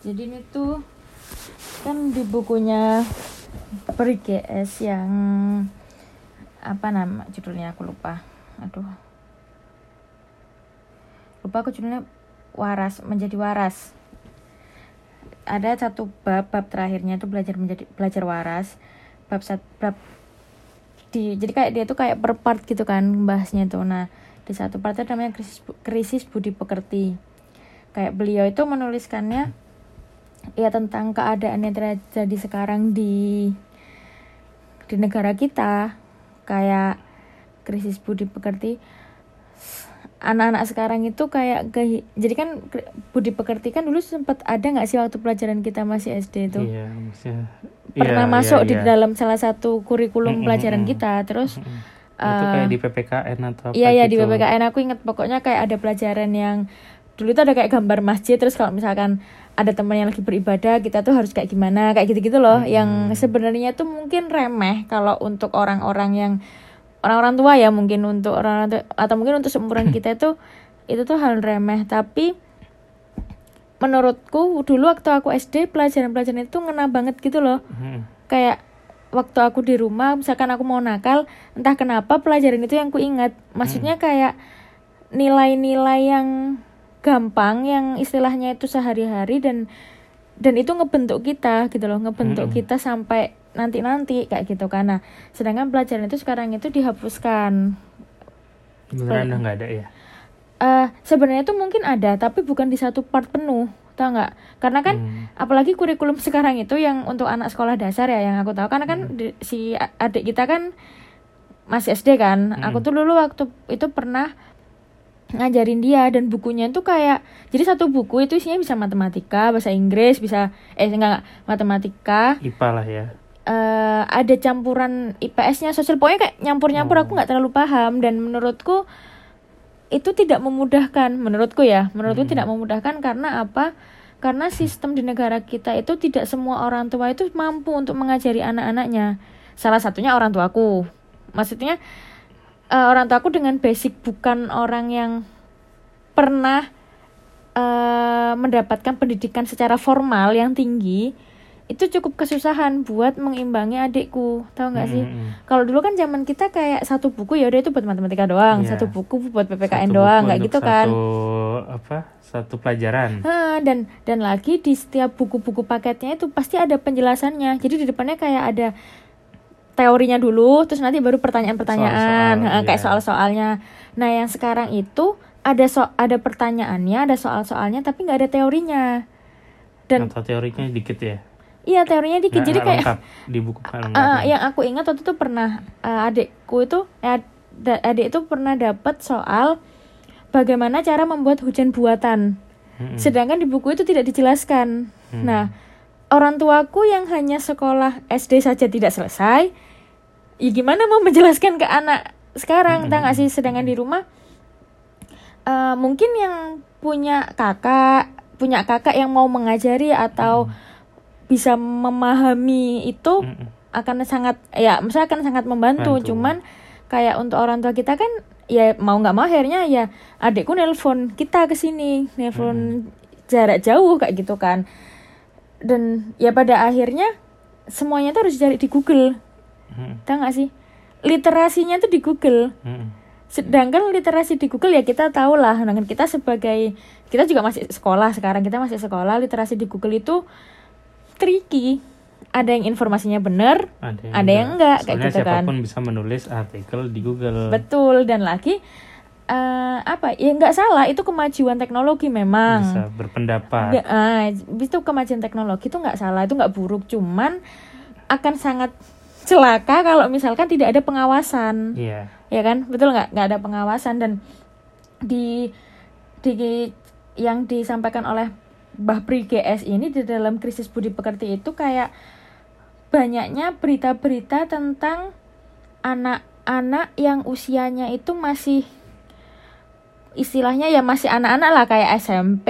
jadi ini tuh kan di bukunya Peri GS yang apa nama judulnya aku lupa. Aduh. Lupa aku judulnya waras menjadi waras. Ada satu bab bab terakhirnya itu belajar menjadi belajar waras. Bab sat, bab di jadi kayak dia tuh kayak per part gitu kan bahasnya tuh. Nah di satu part itu namanya krisis krisis budi pekerti. Kayak beliau itu menuliskannya ya tentang keadaan yang terjadi sekarang di di negara kita kayak krisis budi pekerti anak-anak sekarang itu kayak ke, jadi kan budi pekerti kan dulu sempat ada nggak sih waktu pelajaran kita masih SD itu iya maksudnya pernah iya, masuk iya, di iya. dalam salah satu kurikulum Mm-mm, pelajaran mm-mm. kita terus Mm-mm. itu eh, kayak di PPKN atau apa Iya iya di gitu. PPKN aku inget pokoknya kayak ada pelajaran yang dulu itu ada kayak gambar masjid terus kalau misalkan ada teman yang lagi beribadah kita tuh harus kayak gimana kayak gitu-gitu loh. Mm-mm. yang sebenarnya tuh mungkin remeh kalau untuk orang-orang yang orang-orang tua ya mungkin untuk orang atau mungkin untuk seumuran kita itu itu tuh hal remeh. Tapi menurutku dulu waktu aku SD pelajaran-pelajaran itu ngena banget gitu loh. Mm. kayak waktu aku di rumah misalkan aku mau nakal entah kenapa pelajaran itu yang ku ingat. Maksudnya kayak nilai-nilai yang gampang yang istilahnya itu sehari-hari dan dan itu ngebentuk kita gitu loh ngebentuk Mm-mm. kita sampai nanti-nanti kayak gitu karena sedangkan pelajaran itu sekarang itu dihapuskan. Beneran nggak ada ya eh sebenarnya itu mungkin ada tapi bukan di satu part penuh tau nggak? Karena kan Hmm. apalagi kurikulum sekarang itu yang untuk anak sekolah dasar ya yang aku tahu. Karena kan di- si adik kita kan masih SD kan. Hmm. aku tuh dulu waktu itu pernah ngajarin dia dan bukunya itu kayak jadi satu buku itu isinya bisa matematika bahasa Inggris bisa eh enggak, enggak matematika. IPA lah ya. Eh ada campuran IPS-nya sosial pokoknya kayak nyampur-nyampur Oh. aku nggak terlalu paham dan menurutku itu tidak memudahkan menurutku ya menurutku Hmm. tidak memudahkan karena apa? Karena sistem di negara kita itu tidak semua orang tua itu mampu untuk mengajari anak-anaknya. Salah satunya orang tuaku. Maksudnya eh, orang tuaku dengan basic bukan orang yang pernah eh, mendapatkan pendidikan secara formal yang tinggi itu cukup kesusahan buat mengimbangi adikku tahu nggak sih Mm-mm. kalau dulu kan zaman kita kayak satu buku ya udah itu buat matematika doang Iya. satu buku buat ppkn Satu doang nggak gitu kan satu apa satu pelajaran Hah, dan dan lagi di setiap buku-buku paketnya itu pasti ada penjelasannya jadi di depannya kayak ada teorinya dulu terus nanti baru pertanyaan-pertanyaan Soal-soal, Hah, kayak iya. soal-soalnya nah yang sekarang itu ada so ada pertanyaannya ada soal-soalnya tapi nggak ada teorinya dan atau teorinya dikit ya iya teorinya dikit Nggak- jadi nggak kayak di buku ah, yang aku ingat waktu itu pernah eh, adikku itu ad- adik itu pernah dapat soal bagaimana cara membuat hujan buatan. Sedangkan di buku itu tidak dijelaskan. Hmm. Nah, orang tuaku yang hanya sekolah SD saja tidak selesai, ya gimana mau menjelaskan ke anak sekarang, Hmm. nggak sih? Sedangkan di rumah eh, mungkin yang punya kakak, punya kakak yang mau mengajari atau bisa memahami itu Mm-mm. akan sangat ya misalnya akan sangat membantu Bantu. cuman kayak untuk orang tua kita kan ya mau nggak mau akhirnya ya adikku nelpon kita ke sini nelpon jarak jauh kayak gitu kan dan ya pada akhirnya semuanya tuh harus cari di Google Mm-mm. tahu nggak sih? Literasinya tuh di Google. Mm-mm. sedangkan literasi di Google ya kita tahu lah. Dengan kita sebagai kita juga masih sekolah sekarang. Kita masih sekolah literasi di Google itu tricky. Ada yang informasinya benar ada yang Ada yang enggak, kayak Soalnya gitu kan. siapa pun bisa menulis artikel di Google. Betul. Dan lagi eh, apa? Ya nggak salah. Itu kemajuan teknologi memang. Bisa berpendapat. Nggak, ah, itu kemajuan teknologi itu nggak salah. Itu nggak buruk. Cuman akan sangat celaka kalau misalkan tidak ada pengawasan. Iya. Ya kan? Betul nggak? Nggak ada pengawasan dan di di yang disampaikan oleh Mbah Pri GS ini di dalam krisis budi pekerti itu kayak banyaknya berita-berita tentang anak-anak yang usianya itu masih istilahnya ya masih anak-anak lah kayak SMP,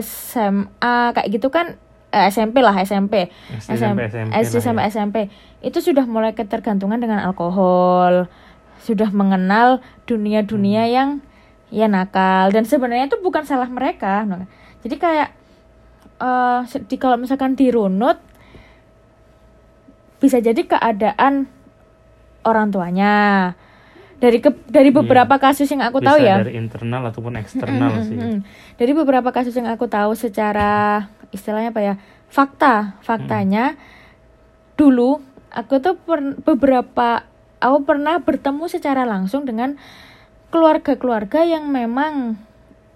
SMA kayak gitu kan eh, SMP lah SMP SD sampai SMP SD sampai ya. SMP itu sudah mulai ketergantungan dengan alkohol sudah mengenal dunia-dunia yang ya nakal. Dan sebenarnya itu bukan salah mereka jadi kayak eh, di kalau misalkan dirunut bisa jadi keadaan orang tuanya. Dari ke, dari Iya. beberapa kasus yang aku Bisa tahu ya. dari internal ataupun eksternal sih. Dari beberapa kasus yang aku tahu secara istilahnya apa ya fakta faktanya dulu aku tuh per- beberapa aku pernah bertemu secara langsung dengan keluarga-keluarga yang memang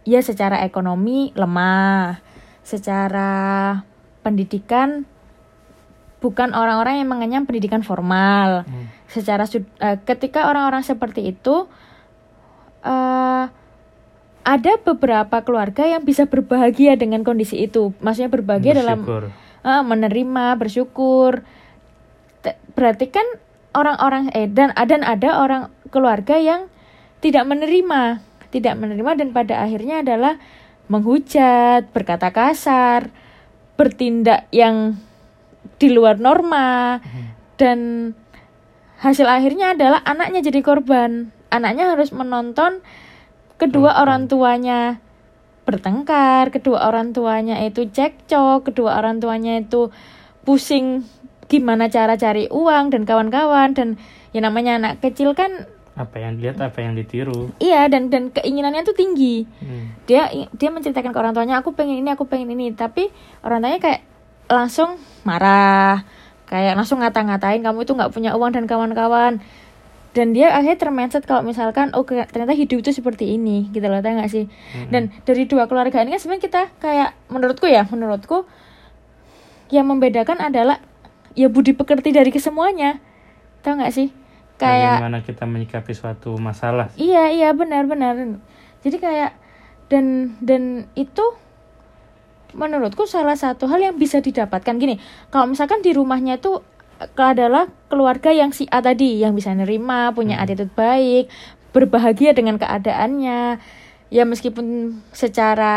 ya secara ekonomi lemah, secara pendidikan bukan orang-orang yang mengenyam pendidikan formal. Hmm. Secara eh, ketika orang-orang seperti itu eh ada beberapa keluarga yang bisa berbahagia dengan kondisi itu. Maksudnya berbahagia dalam Bersyukur. eh, menerima, bersyukur. Te- Berarti kan orang-orang eh dan dan ada orang keluarga yang tidak menerima, tidak menerima dan pada akhirnya adalah menghujat, berkata kasar, bertindak yang di luar norma dan hasil akhirnya adalah anaknya jadi korban. Anaknya harus menonton kedua Korban. orang tuanya bertengkar, kedua orang tuanya itu cekcok, kedua orang tuanya itu pusing gimana cara cari uang dan kawan-kawan dan ya namanya anak kecil kan Apa yang dilihat, apa yang ditiru. iya dan dan keinginannya tuh tinggi Hmm. dia dia menceritakan ke orang tuanya aku pengen ini aku pengen ini tapi orang tuanya kayak langsung marah kayak langsung ngata-ngatain kamu itu nggak punya uang dan kawan-kawan dan dia akhirnya termindset kalau misalkan oh ternyata hidup itu seperti ini gitu loh tahu nggak sih Mm-mm. dan dari dua keluarga ini kan sebenarnya kita kayak menurutku ya menurutku yang membedakan adalah ya budi pekerti dari kesemuanya tahu nggak sih kayak bagaimana kita menyikapi suatu masalah sih. Iya iya benar benar. Jadi kayak dan dan itu menurutku salah satu hal yang bisa didapatkan gini. Kalau misalkan di rumahnya itu adalah keluarga yang si A tadi yang bisa nerima, punya Hmm. attitude baik, berbahagia dengan keadaannya. Ya meskipun secara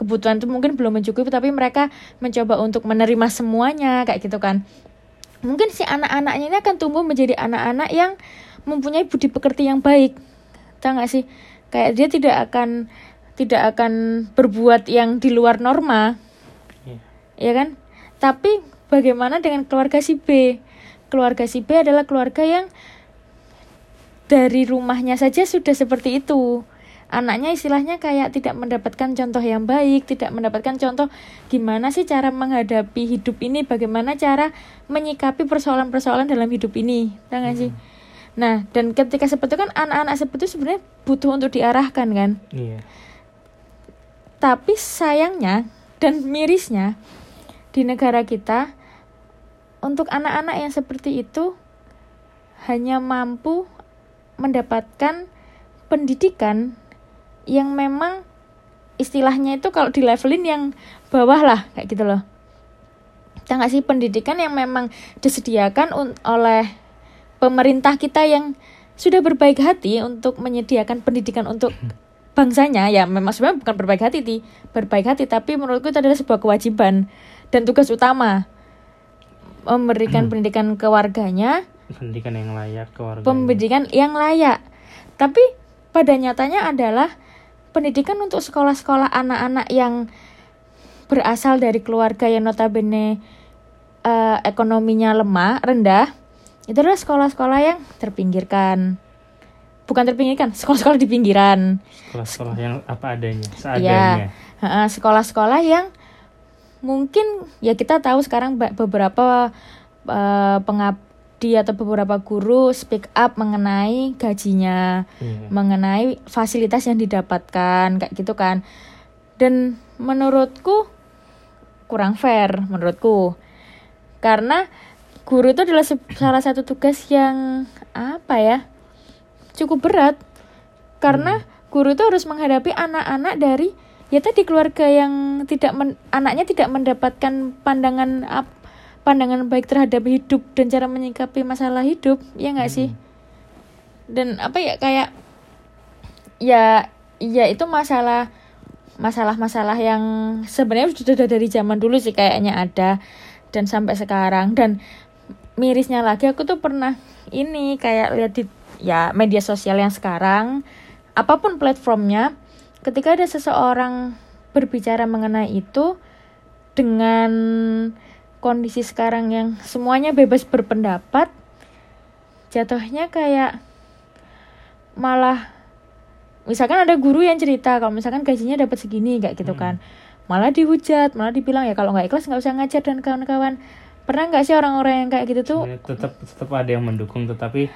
kebutuhan itu mungkin belum mencukupi tapi mereka mencoba untuk menerima semuanya kayak gitu kan mungkin si anak-anaknya ini akan tumbuh menjadi anak-anak yang mempunyai budi pekerti yang baik tahu nggak sih kayak dia tidak akan tidak akan berbuat yang di luar norma Iya. ya kan tapi bagaimana dengan keluarga si B keluarga si B adalah keluarga yang dari rumahnya saja sudah seperti itu anaknya istilahnya kayak tidak mendapatkan contoh yang baik, tidak mendapatkan contoh gimana sih cara menghadapi hidup ini, bagaimana cara menyikapi persoalan-persoalan dalam hidup ini, tahu nggak sih? Nah, dan ketika seperti itu kan anak-anak seperti itu sebenarnya butuh untuk diarahkan kan. Iya. Tapi sayangnya dan mirisnya di negara kita untuk anak-anak yang seperti itu hanya mampu mendapatkan pendidikan yang memang istilahnya itu kalau di levelin yang bawah lah kayak gitu loh. Tahu nggak sih pendidikan yang memang disediakan oleh pemerintah kita yang sudah berbaik hati untuk menyediakan pendidikan untuk bangsanya? Ya memang sebenarnya bukan berbaik hati ti. Berbaik hati tapi menurutku itu adalah sebuah kewajiban dan tugas utama memberikan pendidikan ke warganya Pendidikan yang layak ke warga. pendidikan yang layak. Tapi pada nyatanya adalah pendidikan untuk sekolah-sekolah anak-anak yang berasal dari keluarga yang notabene eh, ekonominya lemah, rendah, itu adalah sekolah-sekolah yang terpinggirkan. Bukan terpinggirkan, sekolah-sekolah di pinggiran. Sekolah-sekolah yang apa adanya, Iya, seadanya. heeh, sekolah-sekolah yang mungkin ya kita tahu sekarang beberapa eh, pengabdi atau beberapa guru speak up mengenai gajinya, Iya. mengenai fasilitas yang didapatkan kayak gitu kan. Dan menurutku kurang fair menurutku. Karena guru itu adalah salah satu tugas yang apa ya? cukup berat. Karena guru itu harus menghadapi anak-anak dari ya tadi keluarga yang tidak men- anaknya tidak mendapatkan pandangan ap, pandangan baik terhadap hidup dan cara menyikapi masalah hidup, ya nggak sih? Dan apa ya kayak ya ya itu masalah masalah-masalah yang sebenarnya sudah dari zaman dulu sih kayaknya ada dan sampai sekarang dan mirisnya lagi aku tuh pernah ini kayak lihat di ya media sosial yang sekarang apa pun platformnya ketika ada seseorang berbicara mengenai itu dengan kondisi sekarang yang semuanya bebas berpendapat jatuhnya kayak malah misalkan ada guru yang cerita kalau misalkan gajinya dapat segini kayak gitu kan. Malah dihujat malah dibilang ya kalau nggak ikhlas nggak usah ngajar dan kawan-kawan. Pernah nggak sih orang-orang yang kayak gitu tuh? Tetap tetap ada yang mendukung tetapi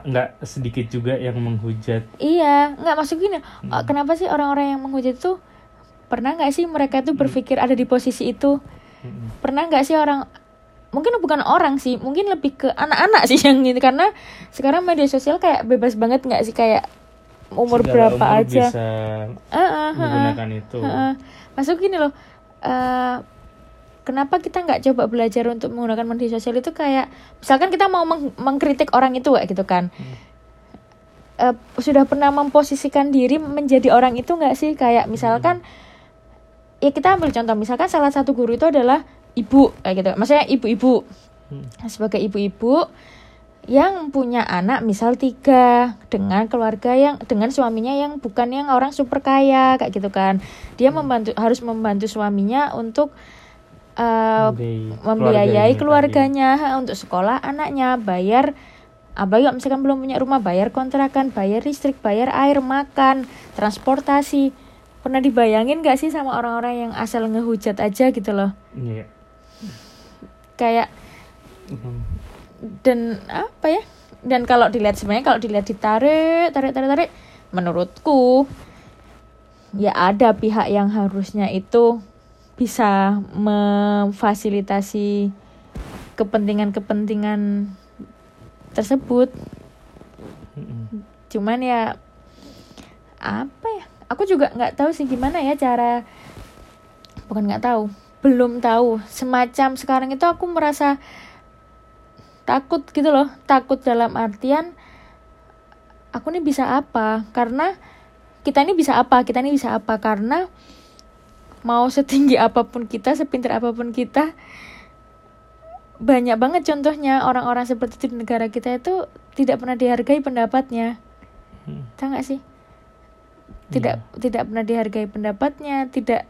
nggak sedikit juga yang menghujat? Iya nggak masuk gini "Oh, kenapa sih orang-orang yang menghujat tuh pernah nggak sih mereka tuh berpikir ada di posisi itu? Mm-mm. pernah nggak sih orang mungkin bukan orang sih mungkin lebih ke anak-anak sih yang gitu karena sekarang media sosial kayak bebas banget nggak sih? Kayak umur Segala berapa umur aja. bisa ah, ah, ah. menggunakan itu. Heeh. masuk gini loh eh, kenapa kita nggak coba belajar untuk menggunakan media sosial itu kayak misalkan kita mau meng- mengkritik orang itu kayak gitu kan. Eh, sudah pernah memposisikan diri menjadi orang itu nggak sih? Kayak misalkan ya kita ambil contoh misalkan salah satu guru itu adalah ibu kayak gitu. Maksudnya ibu-ibu. Hmm. sebagai ibu-ibu yang punya anak misal tiga dengan keluarga yang dengan suaminya yang bukan yang orang super kaya kayak gitu kan. Dia membantu harus membantu suaminya untuk eh, Membiayai membiayai keluarganya keluarganya untuk sekolah anaknya bayar apalagi kalau misalkan belum punya rumah bayar kontrakan bayar listrik bayar air makan transportasi pernah dibayangin gak sih sama orang-orang yang asal ngehujat aja gitu loh Iya. kayak Mm. dan apa ya dan kalau dilihat sebenarnya kalau dilihat ditarik tarik tarik tarik menurutku ya ada pihak yang harusnya itu bisa memfasilitasi kepentingan-kepentingan tersebut. Mm-mm. cuman ya apa ya? Aku juga nggak tahu sih gimana ya cara bukan nggak tahu belum tahu. Semacam sekarang itu aku merasa takut gitu loh takut dalam artian aku ini bisa apa? Karena kita ini bisa apa? Kita ini bisa apa? Karena mau setinggi apa pun kita sepintar apa pun kita banyak banget contohnya orang-orang seperti itu di negara kita itu tidak pernah dihargai pendapatnya Hmm. tahu nggak sih tidak tidak pernah dihargai pendapatnya tidak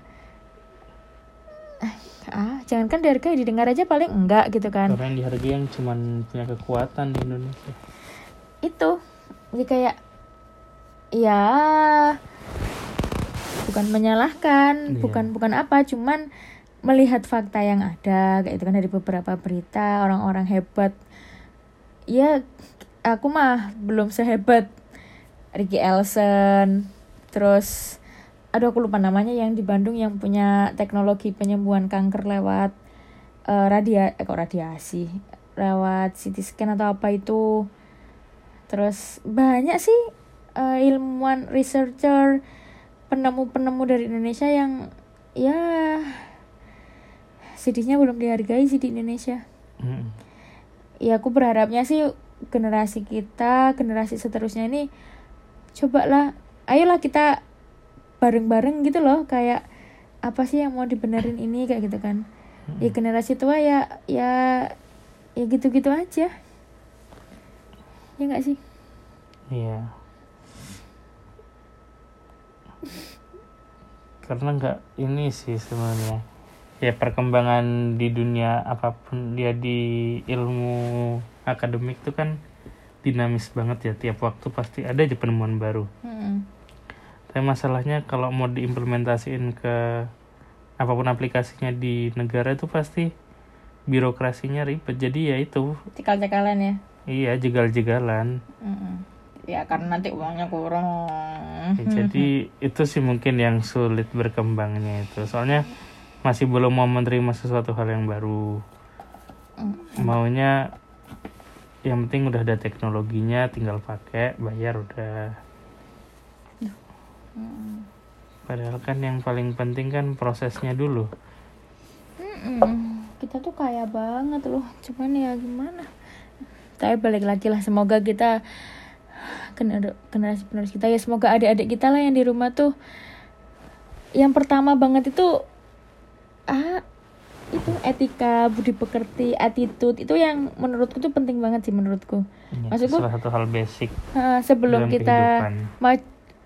ah jangankan dihargai didengar aja paling enggak gitu kan Orang yang dihargai yang cuman punya kekuatan di Indonesia. itu jadi kayak ya bukan menyalahkan Iya. bukan bukan apa cuman melihat fakta yang ada kayak itu kan dari beberapa berita orang-orang hebat. Ya aku mah belum sehebat Ricky Elson terus aduh aku lupa namanya yang di Bandung yang punya teknologi penyembuhan kanker lewat eh, radia eh, kok radiasi? Lewat CT scan atau apa itu. Terus banyak sih eh, ilmuwan researcher penemu-penemu dari Indonesia yang ya sedihnya belum dihargai sih di Indonesia. Mm-mm. ya aku berharapnya sih generasi kita generasi seterusnya ini cobalah ayolah kita bareng-bareng gitu loh kayak apa sih yang mau dibenerin ini kayak gitu kan. Ya generasi tua ya ya ya gitu-gitu aja. Ya nggak sih? Iya. Karena nggak ini sih sebenarnya. Ya perkembangan di dunia apa pun dia di ilmu akademik itu kan dinamis banget ya tiap waktu pasti ada aja penemuan baru. Mm-mm. Tapi masalahnya kalau mau diimplementasiin ke apa pun aplikasinya di negara itu pasti birokrasinya ribet. Jadi ya itu cikal-cikalan ya iya jegal-jegalan. Mm-mm. Ya karena nanti uangnya kurang Ya, jadi itu sih mungkin yang sulit berkembangnya itu. Soalnya masih belum mau menerima sesuatu hal yang baru. Maunya yang penting udah ada teknologinya, tinggal pakai, bayar udah. Padahal kan yang paling penting kan prosesnya dulu. Kita tuh kaya banget loh cuman ya gimana tapi balik lagi lah semoga kita gener- generasi penerus kita. Ya semoga adik-adik kita lah yang di rumah tuh yang pertama banget itu ah itu etika budi pekerti attitude itu yang menurutku tuh penting banget sih menurutku. Ya, Maksudku- salah satu hal basic Ha, sebelum kita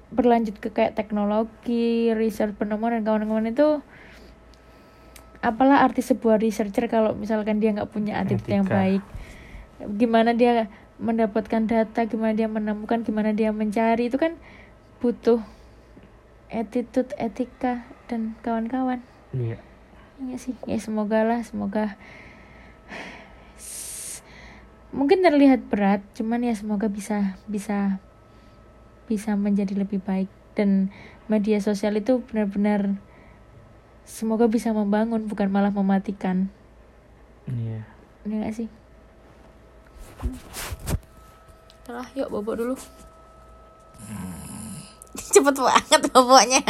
berlanjut ke kayak teknologi, research penemuan dan kawan-kawan itu apalah arti sebuah researcher kalau misalkan dia nggak punya attitude yang Etika. baik. Gimana dia mendapatkan data gimana dia menemukan gimana dia mencari itu kan butuh attitude etika dan kawan-kawan. Iya. Iya sih. Ya semoga lah semoga mungkin terlihat berat cuman ya semoga bisa bisa bisa menjadi lebih baik. Dan media sosial itu benar-benar semoga bisa membangun bukan malah mematikan. Iya. Ini gak sih Udah lah, yuk bobok dulu. Cepet banget boboknya